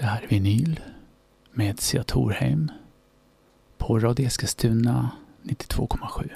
Det här är Vinyl med Sia Torheim på Radio Eskilstuna 92,7.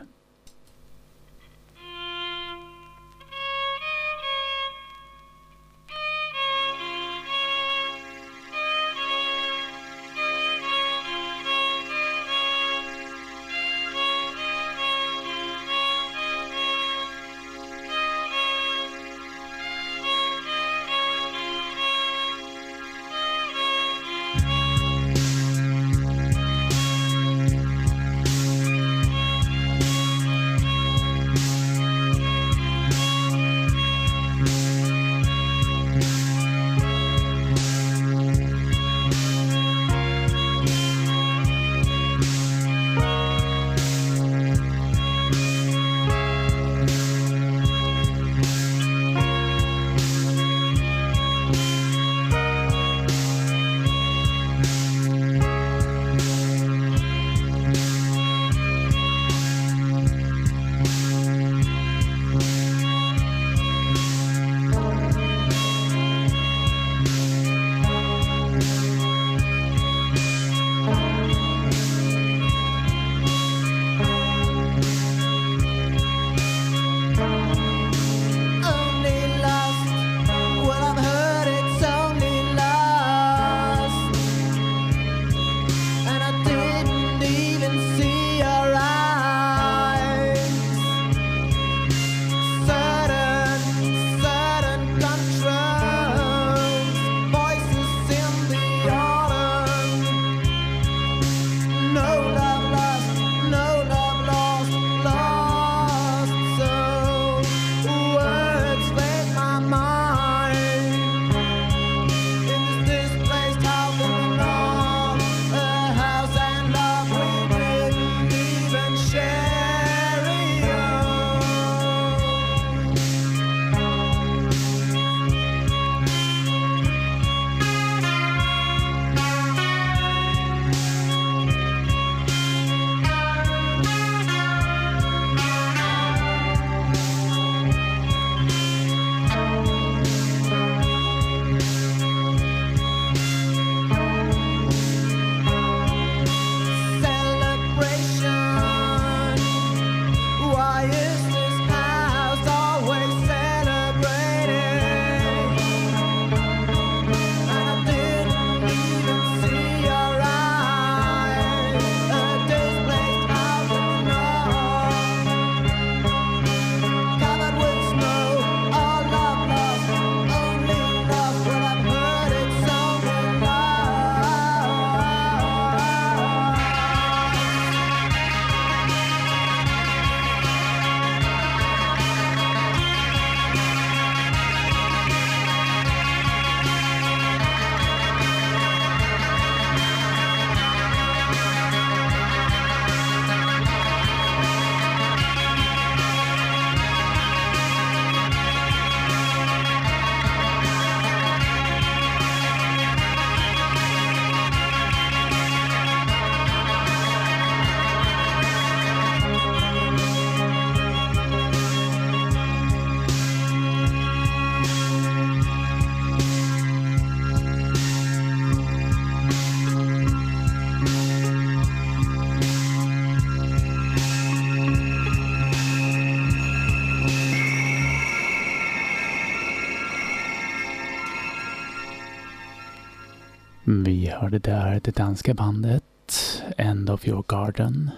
Hörde där det danska bandet End of your garden.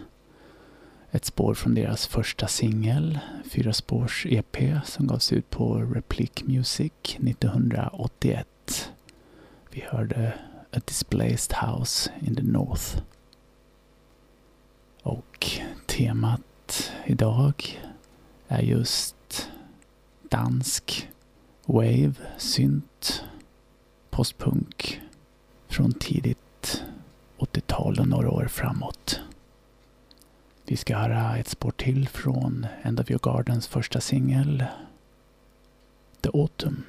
Ett spår från deras första singel, fyra spårs EP som gavs ut på Replic Music 1981. Vi hörde A Displaced House in the North. Och temat idag är just dansk wave, synt, postpunk från tidigt 80-tal och några år framåt. Vi ska höra ett spår till från End of Your Gardens första singel The Autumn.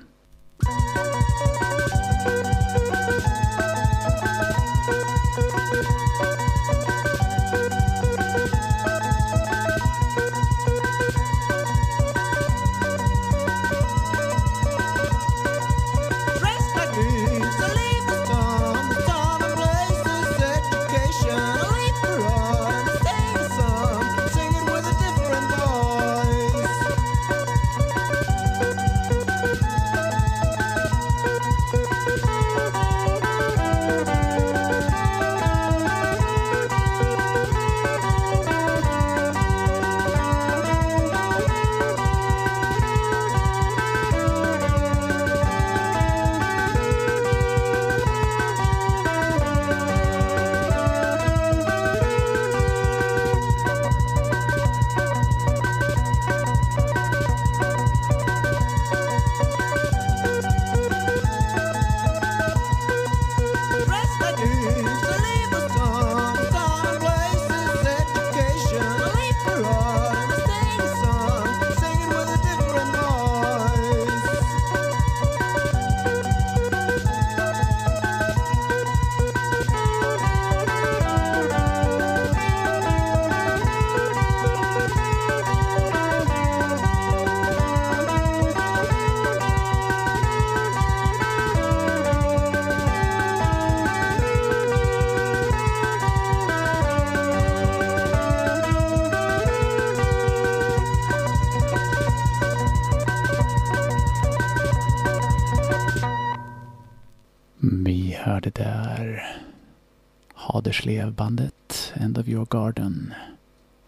Söderslevbandet End of your garden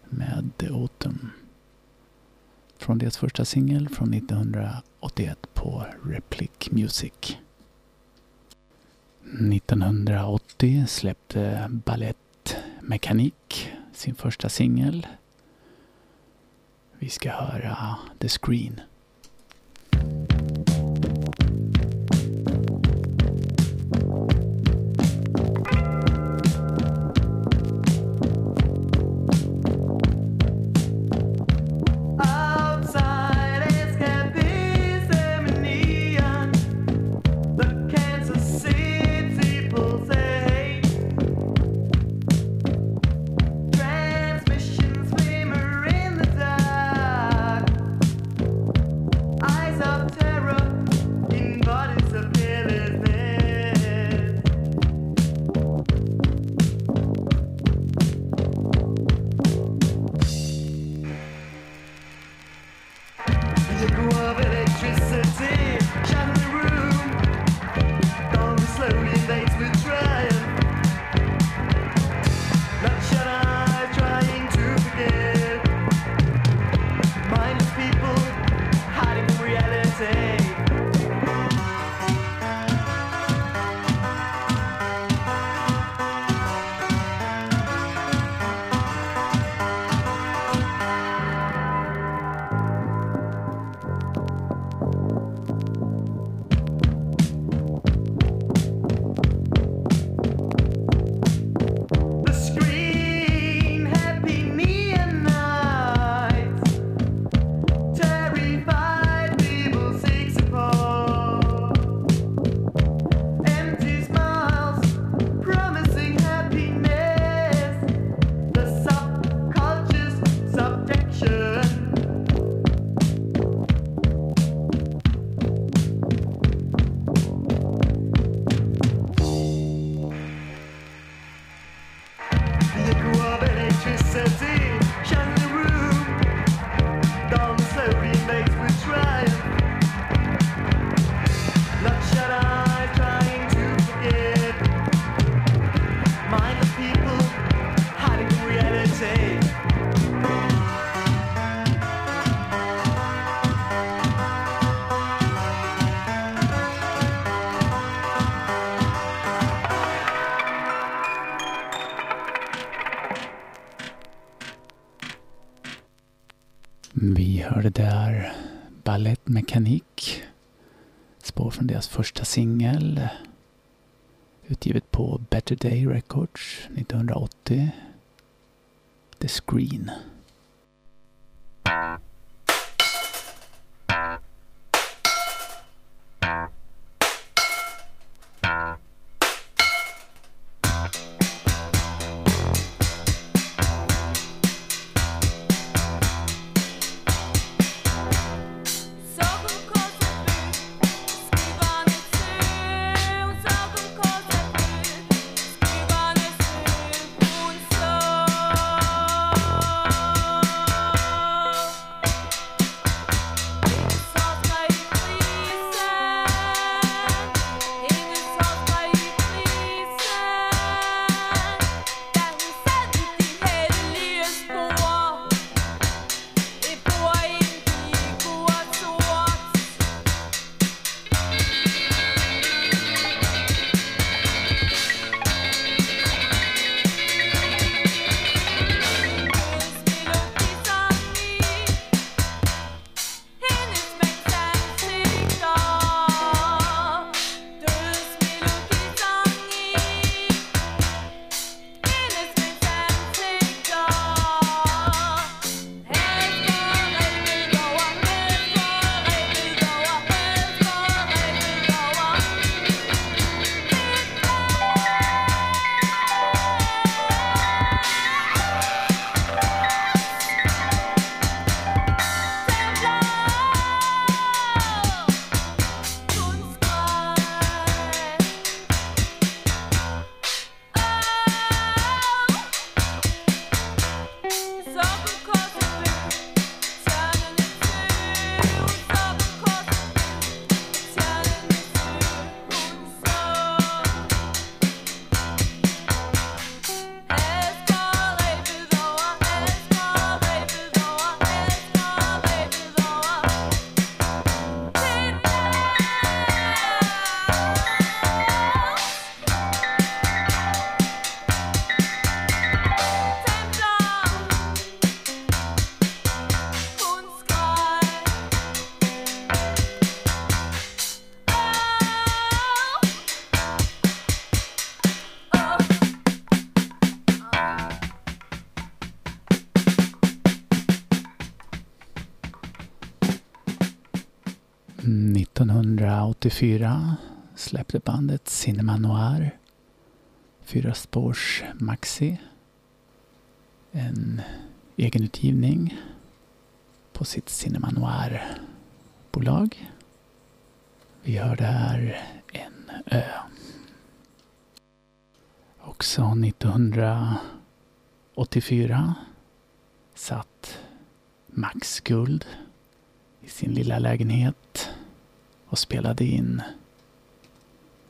med The Autumn. Från deras första singel från 1981 på Replic Music. 1980 släppte Ballett Mekanik sin första singel. Vi ska höra The Screen. Vi hörde där Mekanik. Spår från deras första singel. Utgivet på Better Day Records 1980. The Screen. 1984 släppte bandet Cinema Noir fyra spårs maxi. En egenutgivning på sitt Cinema Noir-bolag. Vi hörde här En ö. Också 1984 satt Max Guld i sin lilla lägenhet och spelade in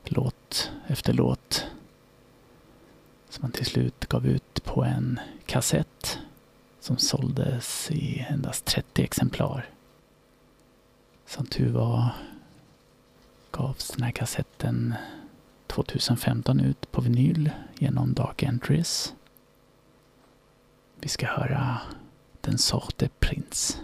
låt efter låt som han till slut gav ut på en kassett som såldes i endast 30 exemplar. Som tur var gavs den här kassetten 2015 ut på vinyl genom Dark Entries. Vi ska höra Den sorte prins.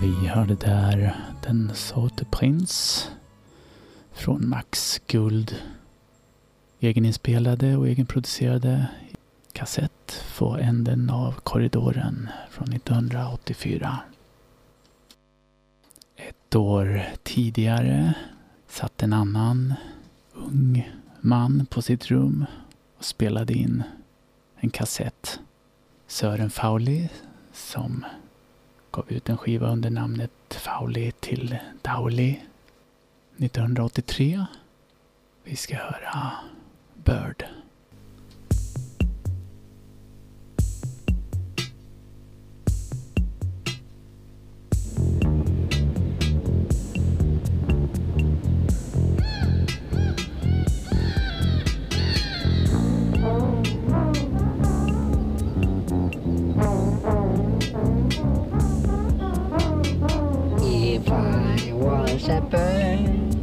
Vi hörde där Den sorte prins från Max Guld. Egeninspelade och egenproducerade kassett Få änden av korridoren från 1984. Ett år tidigare satt en annan ung man på sitt rum och spelade in en kassett. Sören Fauli som gav ut en skiva under namnet Fauli till Dauli 1983. Vi ska höra Bird. Was a bird,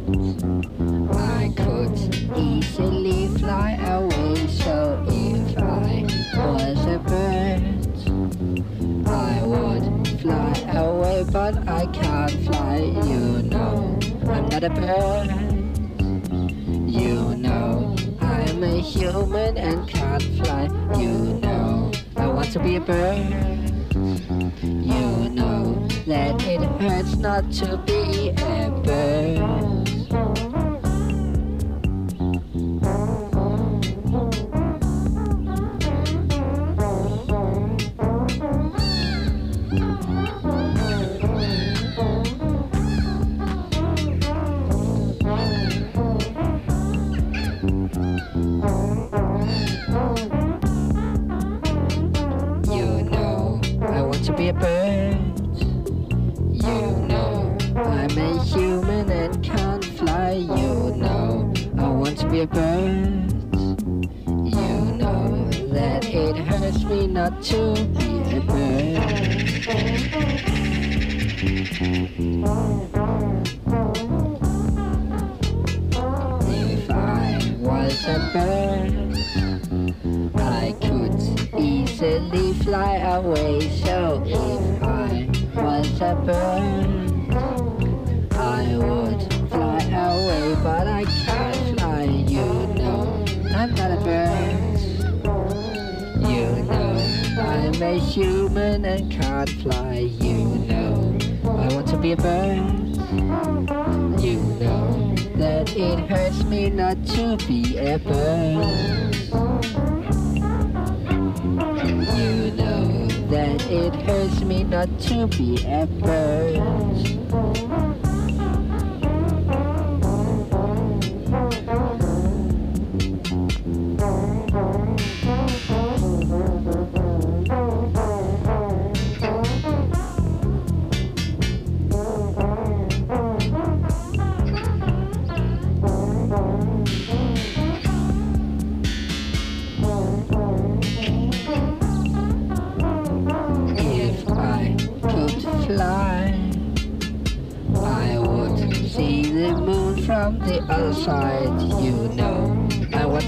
I could easily fly away. So if I was a bird, I would fly away, but I can't fly. You know, I'm not a bird. You know, I'm a human and can't fly. You know, I want to be a bird. You know that it hurts not to be a bird.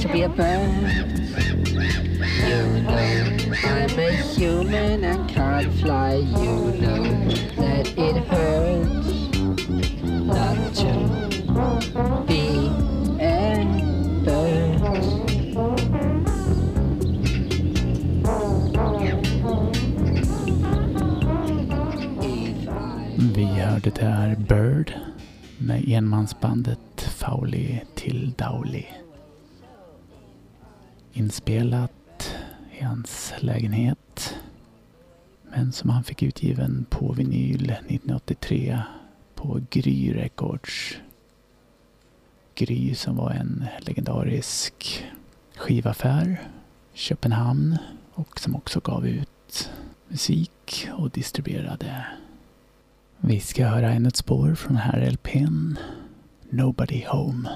To be a bird. You know, I'm a human and can't fly. You know that it hurts not to be a bird. Vi hörde där Bird med enmansbandet Fauli till Dauli. Inspelat i hans lägenhet. Men som han fick utgiven på vinyl 1983 på Gry Records. Gry som var en legendarisk skivaffär. i Köpenhamn och som också gav ut musik och distribuerade vi ska höra ännu ett spår från den här LPn. Nobody Home.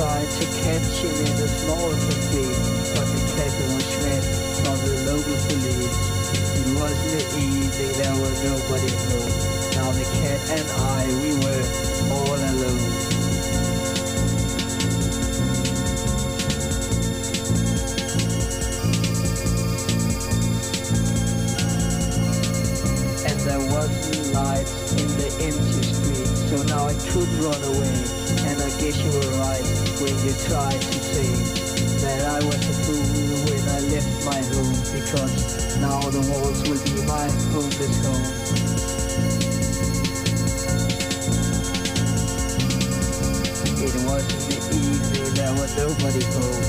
Tried to catch him in a small cafe, but the cafe was smashed from the local police. It wasn't easy, there was nobody home. Now the cat and I, we were all alone. and there wasn't light in the empty street. So now I could run away, and I guess you were right when you tried to say that I was a fool when I left my home, because now the walls will be my homeless home. It was in the evening, there was nobody home.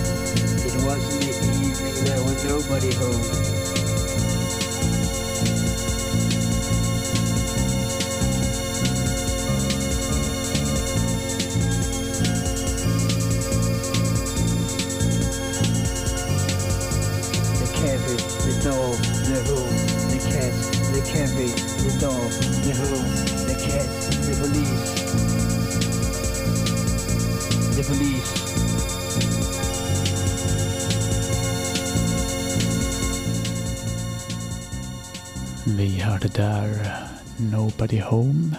It was in the evening, there was nobody home. Det där Nobody Home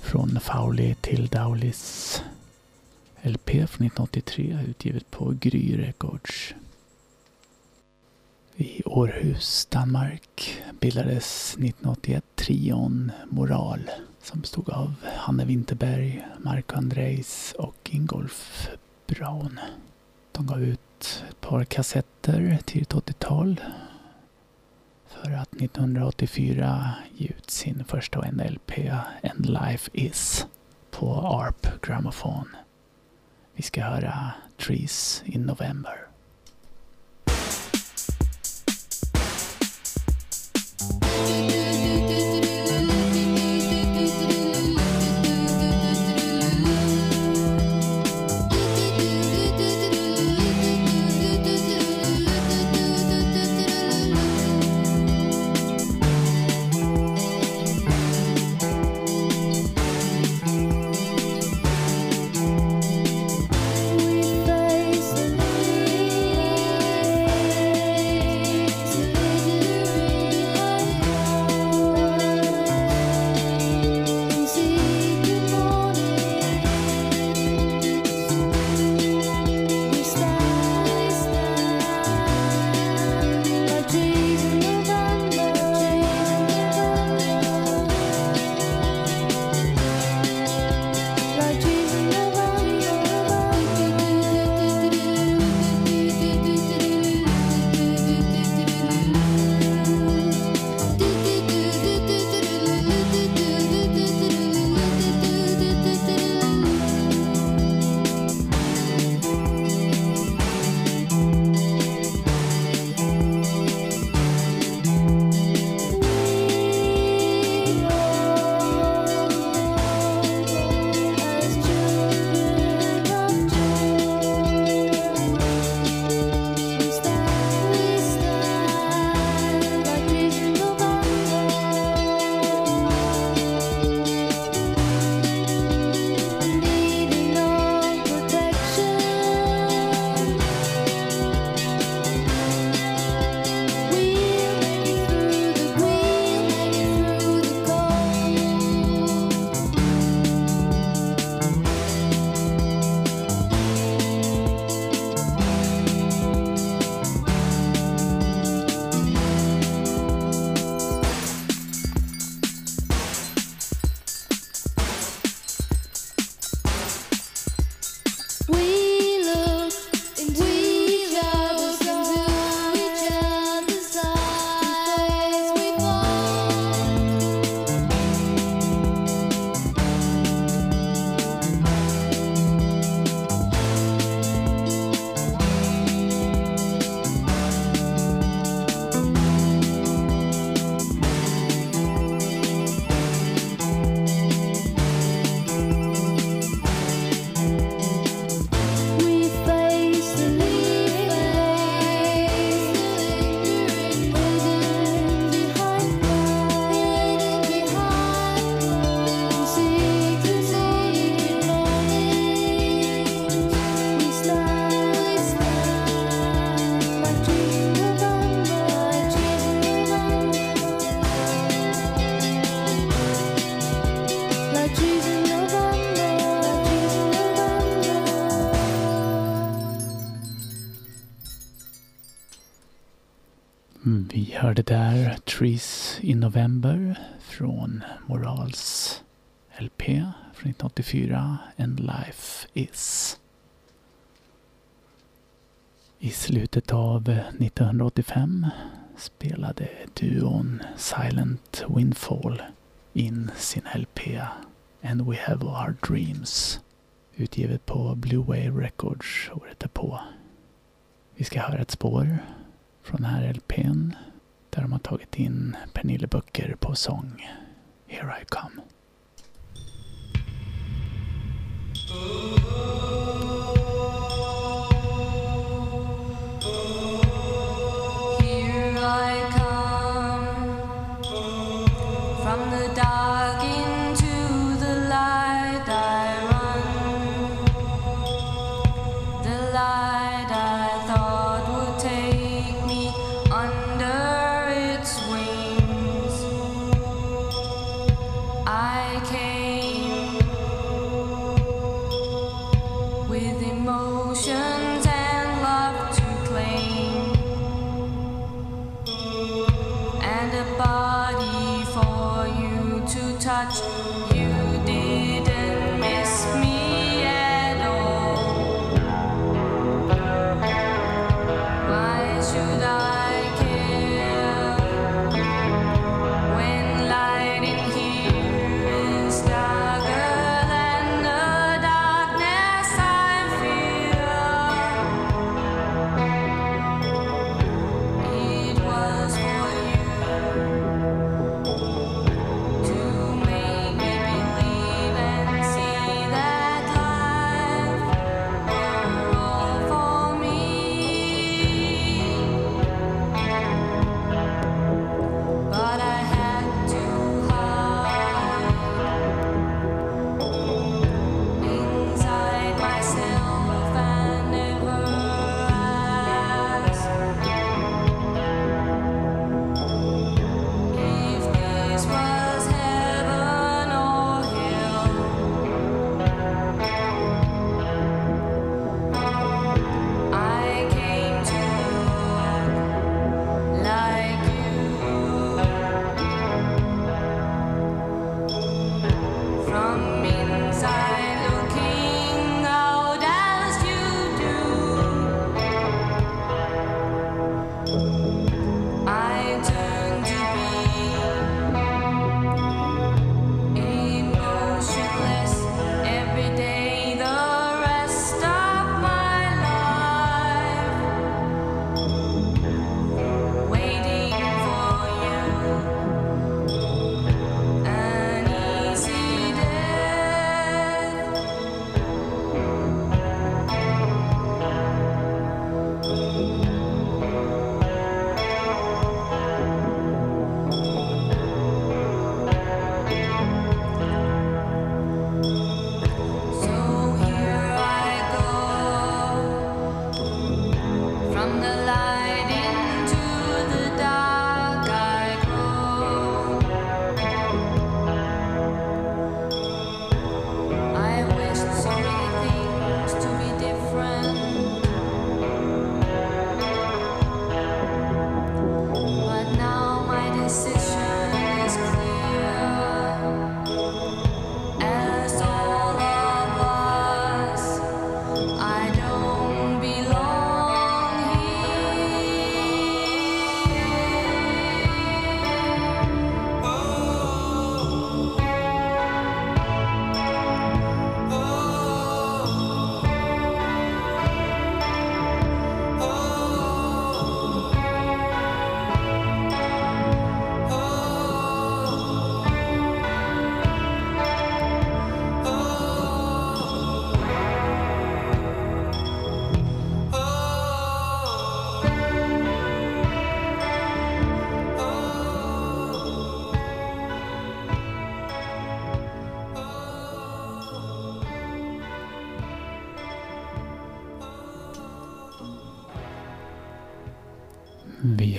från Fowley till Daulis LP från 1983 utgivet på Gry Records. I Århus, Danmark bildades 1981 trion Moral som bestod av Hanne Winterberg, Marco Andreis och Ingolf Braun. De gav ut ett par kassetter tidigt 80-tal för att 1984 ge ut sin första och enda LP, And Life Is, på ARP Gramophone. Vi ska höra Trees in November. det där Trees in November från Morals LP från 1984, And Life Is. I slutet av 1985 spelade duon Silent Windfall in sin LP And We Have Our Dreams utgivet på Blue Wave Records året därpå. Vi ska höra ett spår från den här LPn där de har tagit in Pernille Böcker på sång Here I come.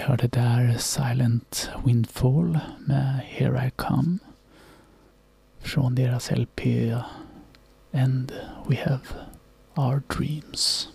hörde där Silent Windfall med Here I Come från deras LP 'And We Have Our Dreams.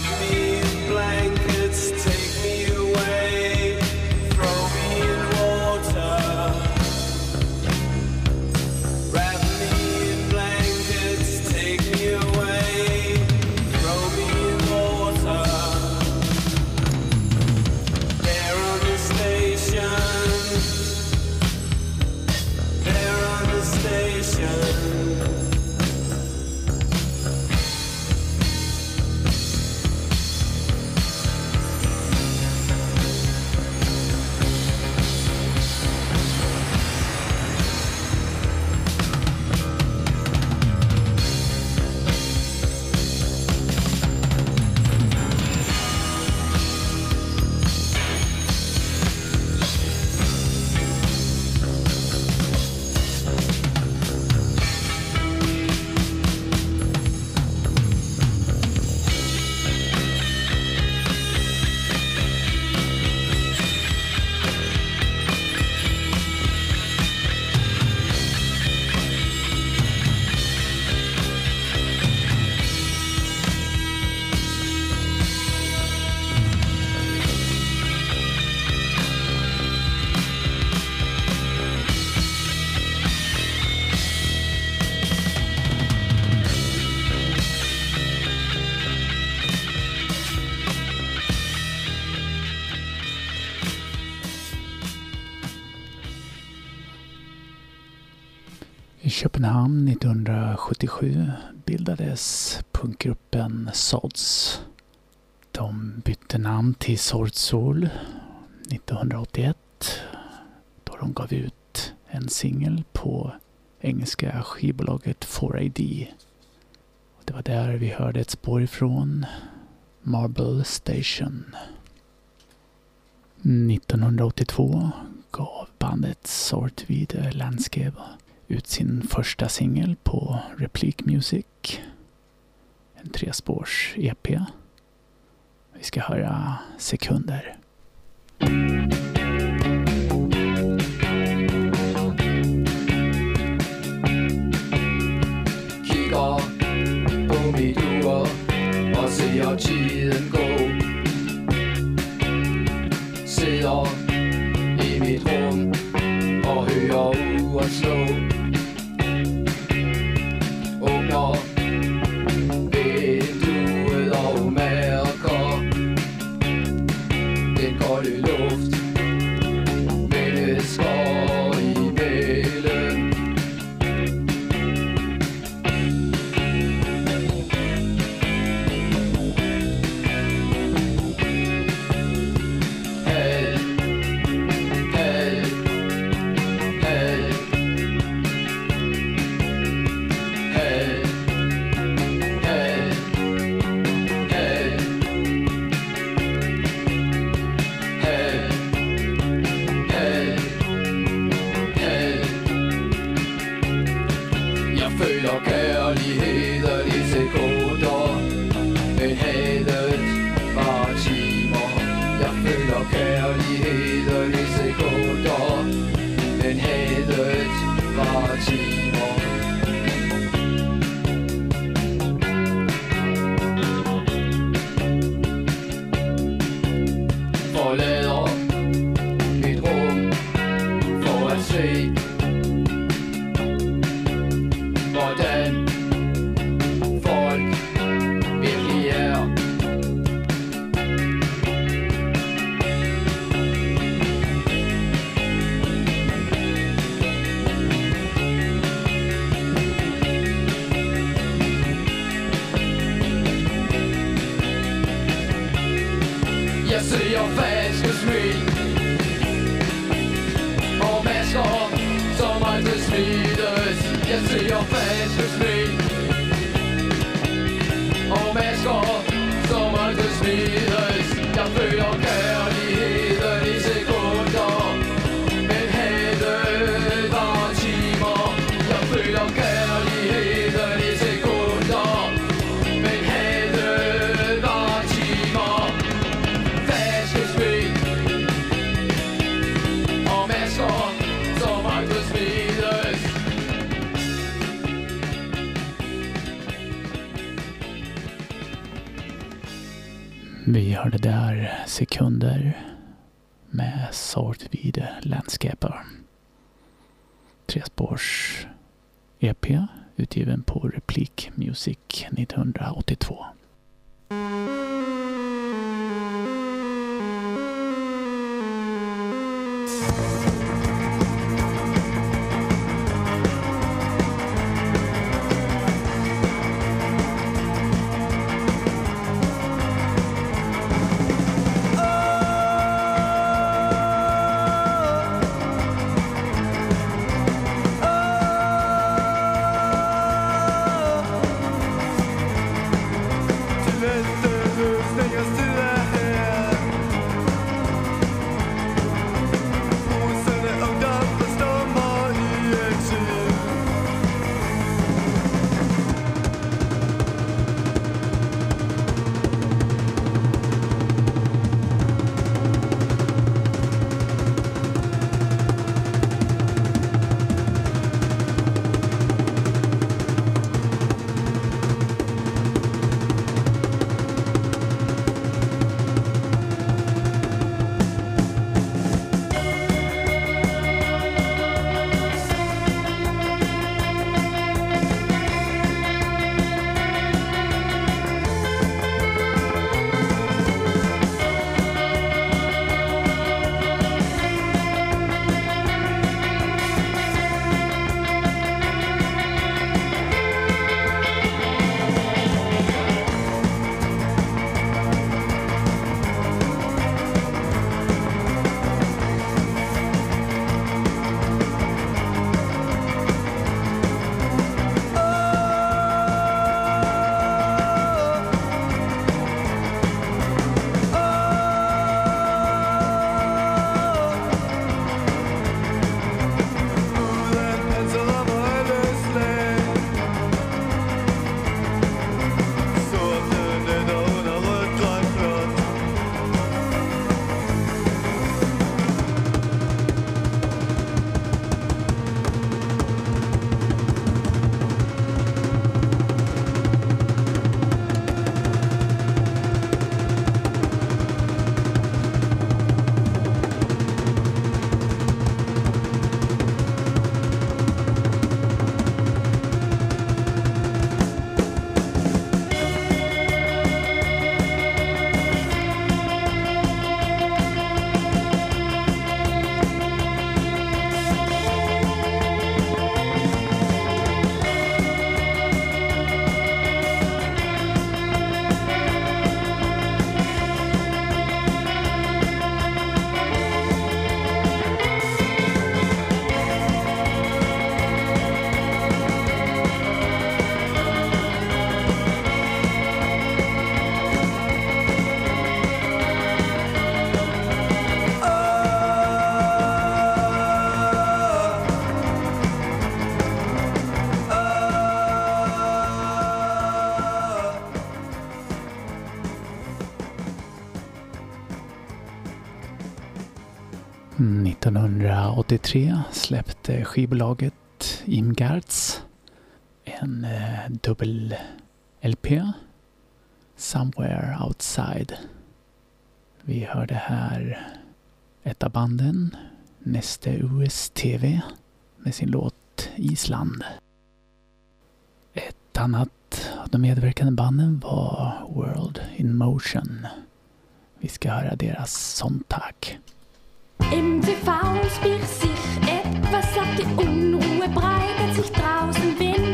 happy. 1977 bildades punkgruppen Sods. De bytte namn till Sortsol 1981 då de gav ut en singel på engelska skivbolaget 4AD. Det var där vi hörde ett spår ifrån Marble Station. 1982 gav bandet Sort vid Landscape ut sin första singel på Replique Music. En trespårs EP. Vi ska höra Sekunder. 1983 släppte skivbolaget Imgarts en eh, dubbel-LP, Somewhere Outside. Vi hörde här ett av banden, Neste USTV, med sin låt Island. Ett annat av de medverkande banden var World in Motion. Vi ska höra deras Sontag. Im TV spiecht sich etwas ab, die Unruhe breitet sich draußen, Wind.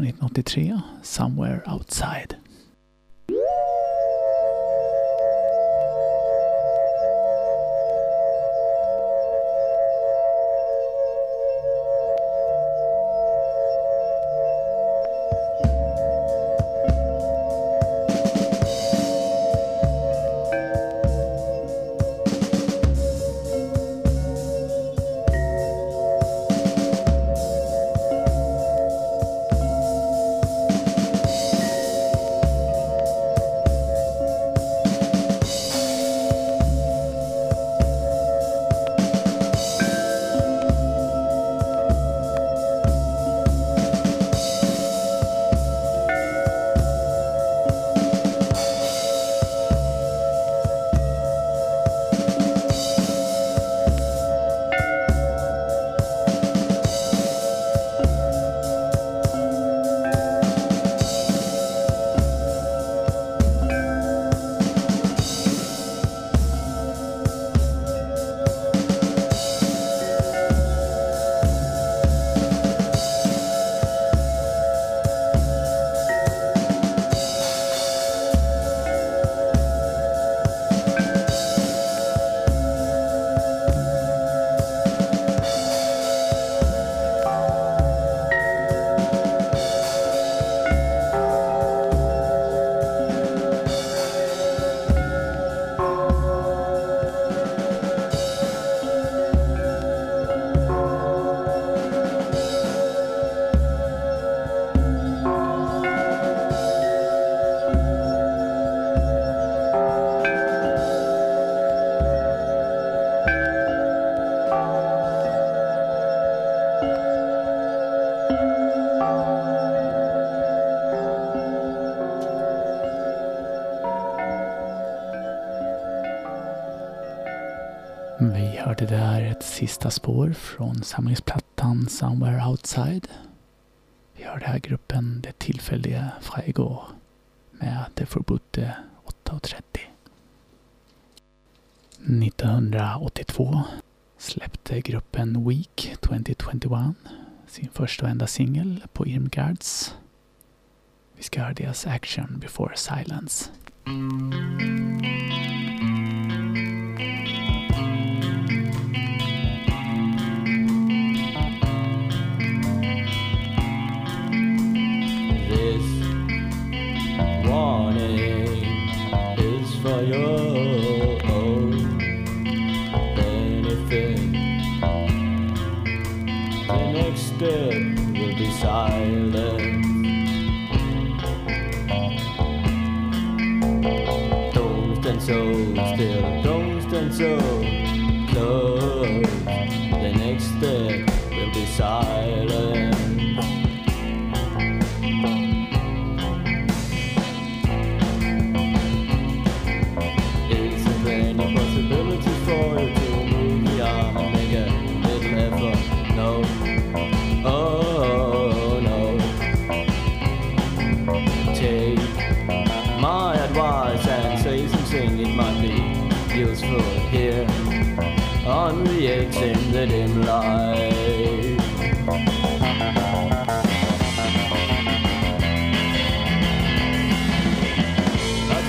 1983 sista spår från samlingsplattan Somewhere Outside. Vi hör den här gruppen Det tillfälliga Freigård med Det förbudde 8.30. 1982 släppte gruppen Week 2021 sin första och enda singel på Irmgards. Vi ska höra deras Action before silence.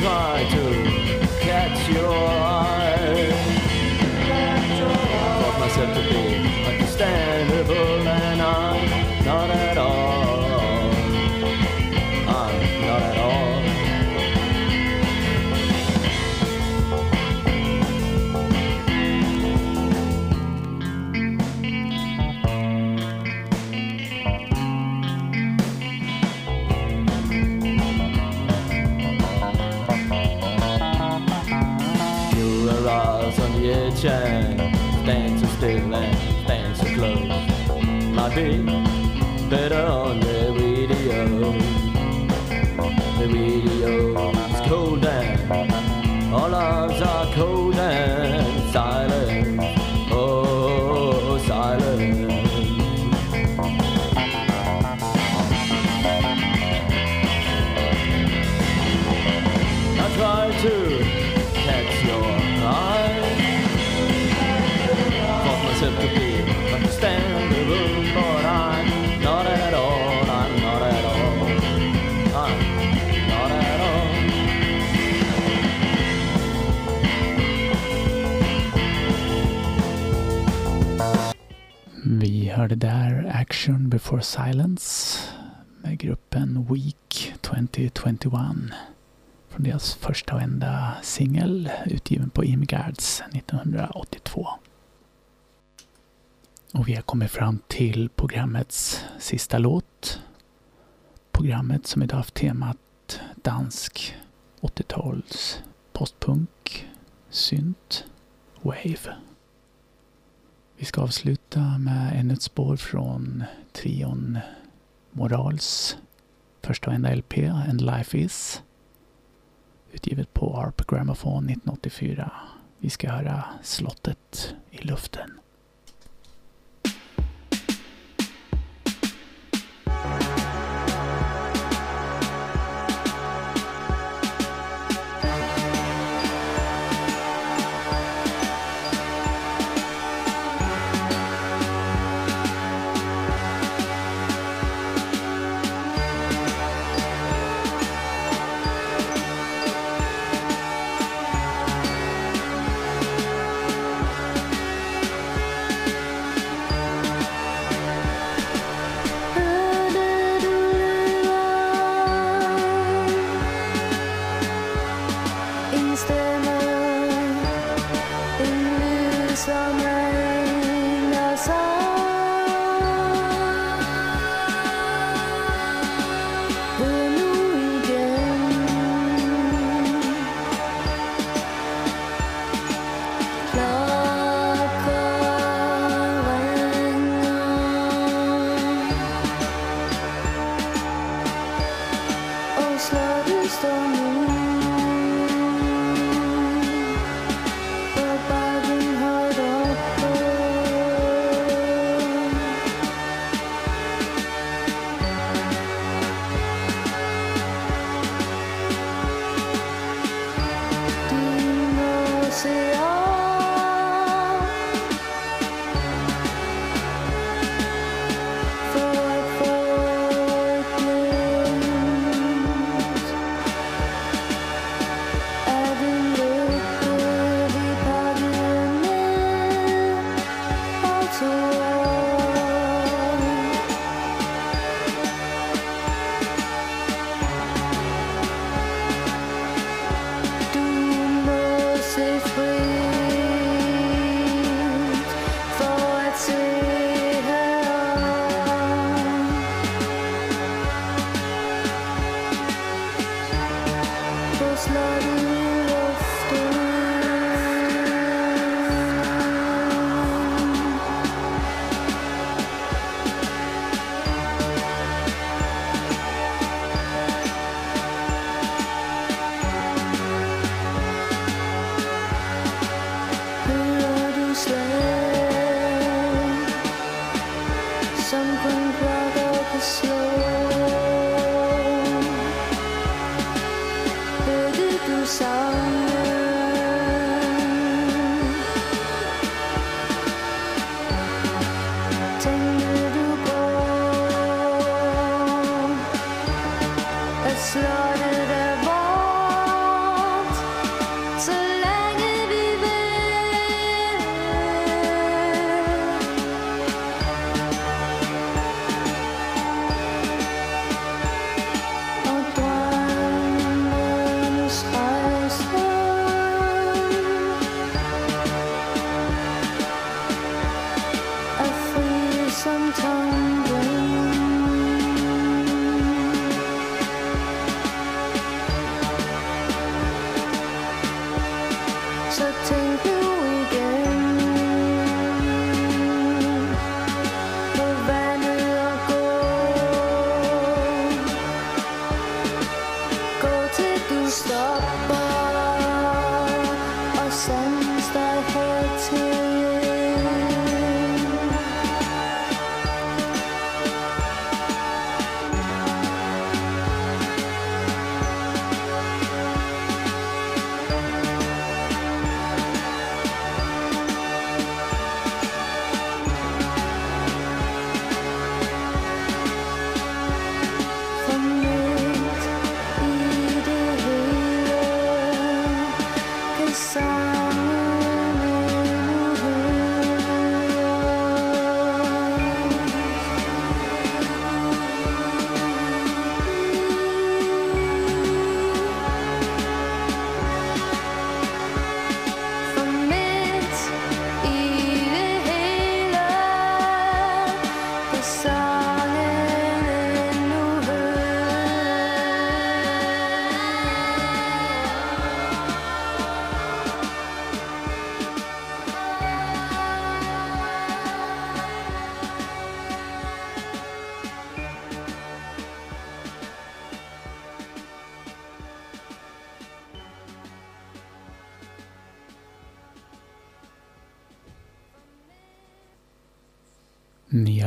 try to hörde där Action before silence med gruppen Week 2021 från deras första och enda singel utgiven på IMGARDS 1982. Och vi har kommit fram till programmets sista låt. Programmet som idag har haft temat dansk 80-tals postpunk, synt, wave. Vi ska avsluta med ännu ett spår från trion Morals första och enda LP, And Life Is, utgivet på ARP Gramophone 1984. Vi ska höra Slottet i luften.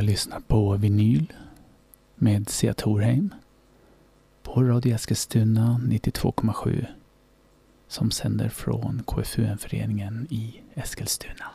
Lyssnat på Vinyl med Sia Torheim på Radio Eskilstuna 92,7 som sänder från KFUM-föreningen i Eskilstuna.